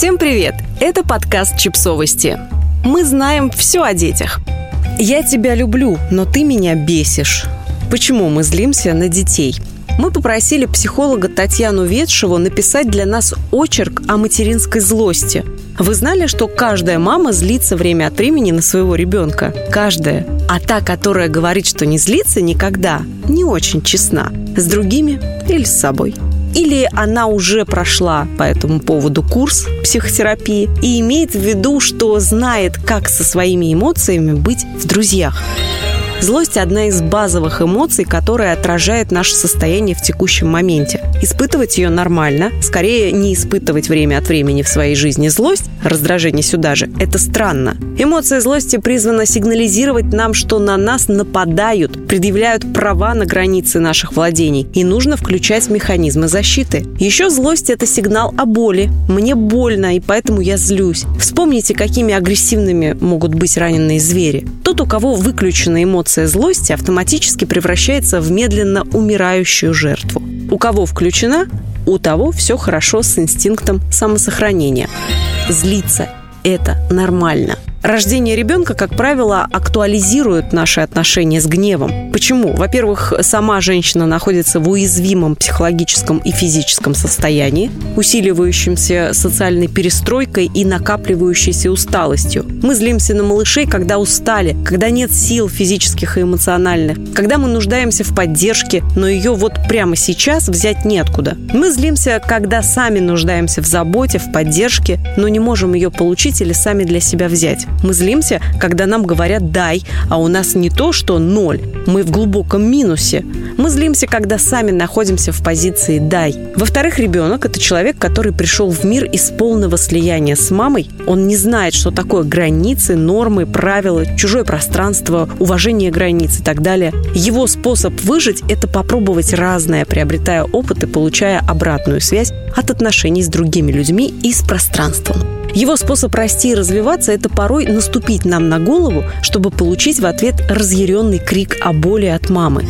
Всем привет! Это подкаст «Чипсовости». Мы знаем все о детях. Я тебя люблю, но ты меня бесишь. Почему мы злимся на детей? Мы попросили психолога Татьяну Ветшеву написать для нас очерк о материнской злости. Вы знали, что каждая мама злится время от времени на своего ребенка? Каждая. А та, которая говорит, что не злится никогда, не очень честна. С другими или с собой. Или она уже прошла по этому поводу курс психотерапии и имеет в виду, что знает, как со своими эмоциями быть в друзьях. Злость – одна из базовых эмоций, которая отражает наше состояние в текущем моменте. Испытывать ее нормально, скорее не испытывать время от времени в своей жизни злость, раздражение сюда же, это странно. Эмоция злости призвана сигнализировать нам, что на нас нападают, предъявляют права на границы наших владений, и нужно включать механизмы защиты. Еще злость – это сигнал о боли. Мне больно, и поэтому я злюсь. Вспомните, какими агрессивными могут быть раненые звери. Тот, у кого выключена эмоция эмоция злости автоматически превращается в медленно умирающую жертву. У кого включена, у того все хорошо с инстинктом самосохранения. Злиться – это нормально – Рождение ребенка, как правило, актуализирует наши отношения с гневом. Почему? Во-первых, сама женщина находится в уязвимом психологическом и физическом состоянии, усиливающемся социальной перестройкой и накапливающейся усталостью. Мы злимся на малышей, когда устали, когда нет сил физических и эмоциональных, когда мы нуждаемся в поддержке, но ее вот прямо сейчас взять неоткуда. Мы злимся, когда сами нуждаемся в заботе, в поддержке, но не можем ее получить или сами для себя взять. Мы злимся, когда нам говорят «дай», а у нас не то, что ноль. Мы в глубоком минусе. Мы злимся, когда сами находимся в позиции «дай». Во-вторых, ребенок – это человек, который пришел в мир из полного слияния с мамой. Он не знает, что такое границы, нормы, правила, чужое пространство, уважение границ и так далее. Его способ выжить – это попробовать разное, приобретая опыт и получая обратную связь от отношений с другими людьми и с пространством. Его способ расти и развиваться – это порой наступить нам на голову, чтобы получить в ответ разъяренный крик о боли от мамы.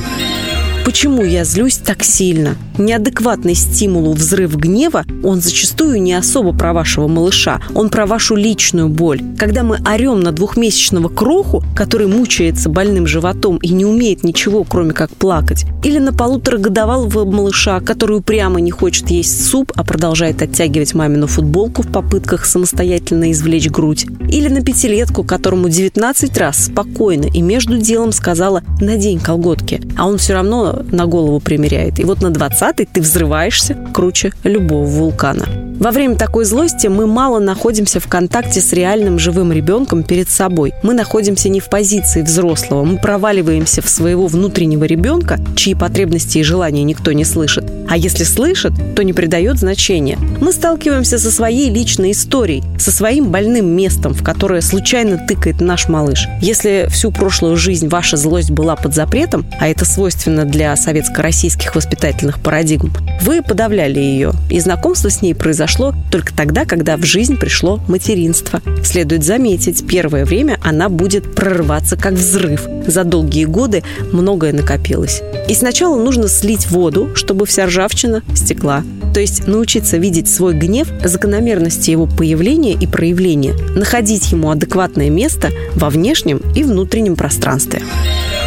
Почему я злюсь так сильно? Неадекватный стимулу взрыв гнева, он зачастую не особо про вашего малыша, он про вашу личную боль. Когда мы орем на двухмесячного кроху, который мучается больным животом и не умеет ничего, кроме как плакать, или на полуторагодовалого малыша, который упрямо не хочет есть суп, а продолжает оттягивать мамину футболку в попытках самостоятельно извлечь грудь, или на пятилетку, которому 19 раз спокойно и между делом сказала «надень колготки», а он все равно на голову примеряет. И вот на 20-й ты взрываешься круче любого вулкана. Во время такой злости мы мало находимся в контакте с реальным живым ребенком перед собой. Мы находимся не в позиции взрослого, мы проваливаемся в своего внутреннего ребенка, чьи потребности и желания никто не слышит. А если слышит, то не придает значения. Мы сталкиваемся со своей личной историей, со своим больным местом, в которое случайно тыкает наш малыш. Если всю прошлую жизнь ваша злость была под запретом, а это свойственно для советско-российских воспитательных парадигм, вы подавляли ее, и знакомство с ней произошло произошло только тогда, когда в жизнь пришло материнство. Следует заметить, первое время она будет прорываться как взрыв. За долгие годы многое накопилось. И сначала нужно слить воду, чтобы вся ржавчина стекла. То есть научиться видеть свой гнев, закономерности его появления и проявления, находить ему адекватное место во внешнем и внутреннем пространстве.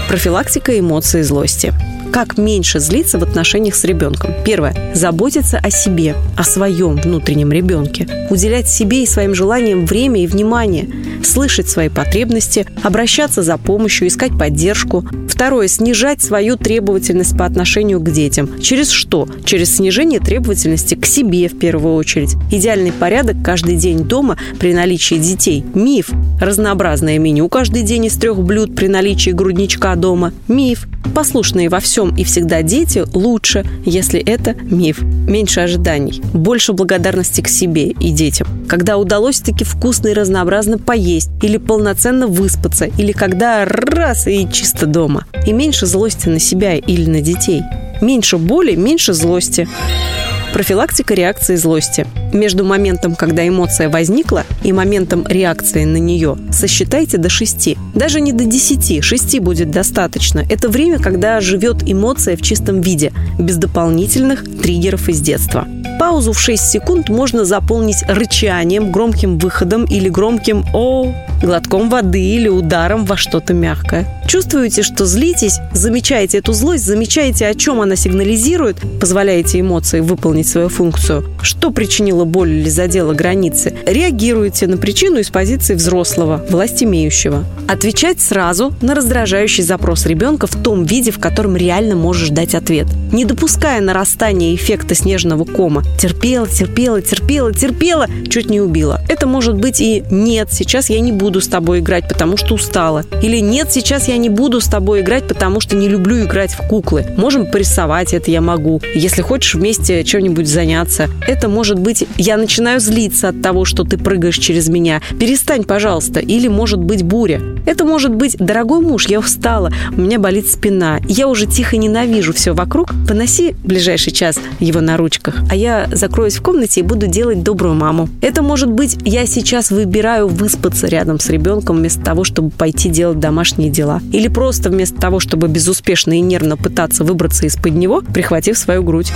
Профилактика эмоций злости как меньше злиться в отношениях с ребенком. Первое. Заботиться о себе, о своем внутреннем ребенке. Уделять себе и своим желаниям время и внимание. Слышать свои потребности, обращаться за помощью, искать поддержку. Второе. Снижать свою требовательность по отношению к детям. Через что? Через снижение требовательности к себе в первую очередь. Идеальный порядок каждый день дома при наличии детей. Миф. Разнообразное меню каждый день из трех блюд при наличии грудничка дома. Миф. Послушные во всем и всегда дети лучше, если это миф. Меньше ожиданий, больше благодарности к себе и детям. Когда удалось таки вкусно и разнообразно поесть, или полноценно выспаться, или когда раз и чисто дома. И меньше злости на себя или на детей. Меньше боли, меньше злости. Профилактика реакции злости. Между моментом, когда эмоция возникла, и моментом реакции на нее сосчитайте до 6. Даже не до 10, 6 будет достаточно. Это время, когда живет эмоция в чистом виде, без дополнительных триггеров из детства. Паузу в 6 секунд можно заполнить рычанием, громким выходом или громким «о», глотком воды или ударом во что-то мягкое. Чувствуете, что злитесь, замечаете эту злость, замечаете, о чем она сигнализирует, позволяете эмоции выполнить свою функцию, что причинило боль или задело границы, реагируете на причину из позиции взрослого, власть имеющего. Отвечать сразу на раздражающий запрос ребенка в том виде, в котором реально можешь дать ответ. Не допуская нарастания эффекта снежного кома. Терпела, терпела, терпела, терпела, чуть не убила. Это может быть и «нет, сейчас я не буду с тобой играть, потому что устала». Или «нет, сейчас я не буду с тобой играть, потому что не люблю играть в куклы». Можем порисовать, это я могу. Если хочешь вместе чем-нибудь заняться. Это может быть «я начинаю злиться от того, что ты прыгаешь через меня. Перестань, пожалуйста». Или может быть буря. Это может быть «дорогой муж, я устала, у меня болит спина, я уже тихо ненавижу все вокруг, поноси ближайший час его на ручках, а я закроюсь в комнате и буду делать добрую маму». Это может быть «я сейчас выбираю выспаться рядом с ребенком вместо того, чтобы пойти делать домашние дела». Или просто вместо того, чтобы безуспешно и нервно пытаться выбраться из-под него, прихватив свою грудь.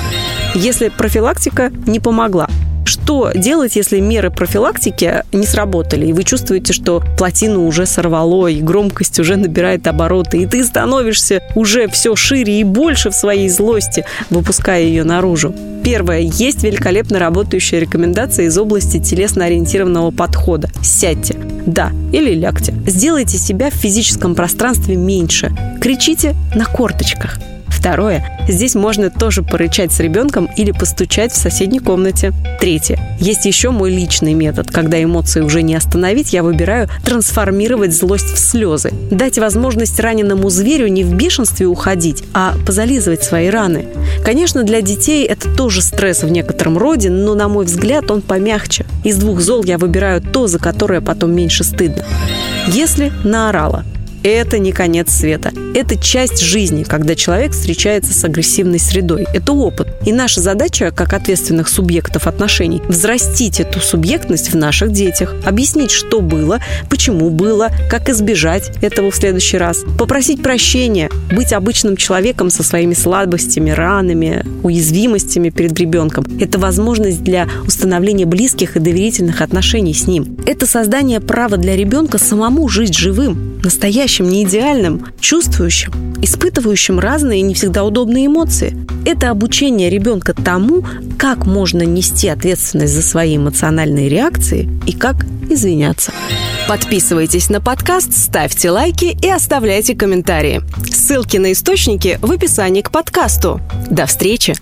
Если профилактика не помогла, что делать, если меры профилактики не сработали, и вы чувствуете, что плотину уже сорвало, и громкость уже набирает обороты, и ты становишься уже все шире и больше в своей злости, выпуская ее наружу? Первое. Есть великолепно работающая рекомендация из области телесно-ориентированного подхода. Сядьте. Да, или лягте. Сделайте себя в физическом пространстве меньше. Кричите на корточках. Второе. Здесь можно тоже порычать с ребенком или постучать в соседней комнате. Третье. Есть еще мой личный метод. Когда эмоции уже не остановить, я выбираю трансформировать злость в слезы. Дать возможность раненому зверю не в бешенстве уходить, а позализывать свои раны. Конечно, для детей это тоже стресс в некотором роде, но, на мой взгляд, он помягче. Из двух зол я выбираю то, за которое потом меньше стыдно. Если наорала, это не конец света. Это часть жизни, когда человек встречается с агрессивной средой. Это опыт. И наша задача, как ответственных субъектов отношений, взрастить эту субъектность в наших детях, объяснить, что было, почему было, как избежать этого в следующий раз, попросить прощения, быть обычным человеком со своими слабостями, ранами, уязвимостями перед ребенком. Это возможность для установления близких и доверительных отношений с ним. Это создание права для ребенка самому жить живым, настоящим настоящим, не идеальным, чувствующим, испытывающим разные не всегда удобные эмоции. Это обучение ребенка тому, как можно нести ответственность за свои эмоциональные реакции и как извиняться. Подписывайтесь на подкаст, ставьте лайки и оставляйте комментарии. Ссылки на источники в описании к подкасту. До встречи!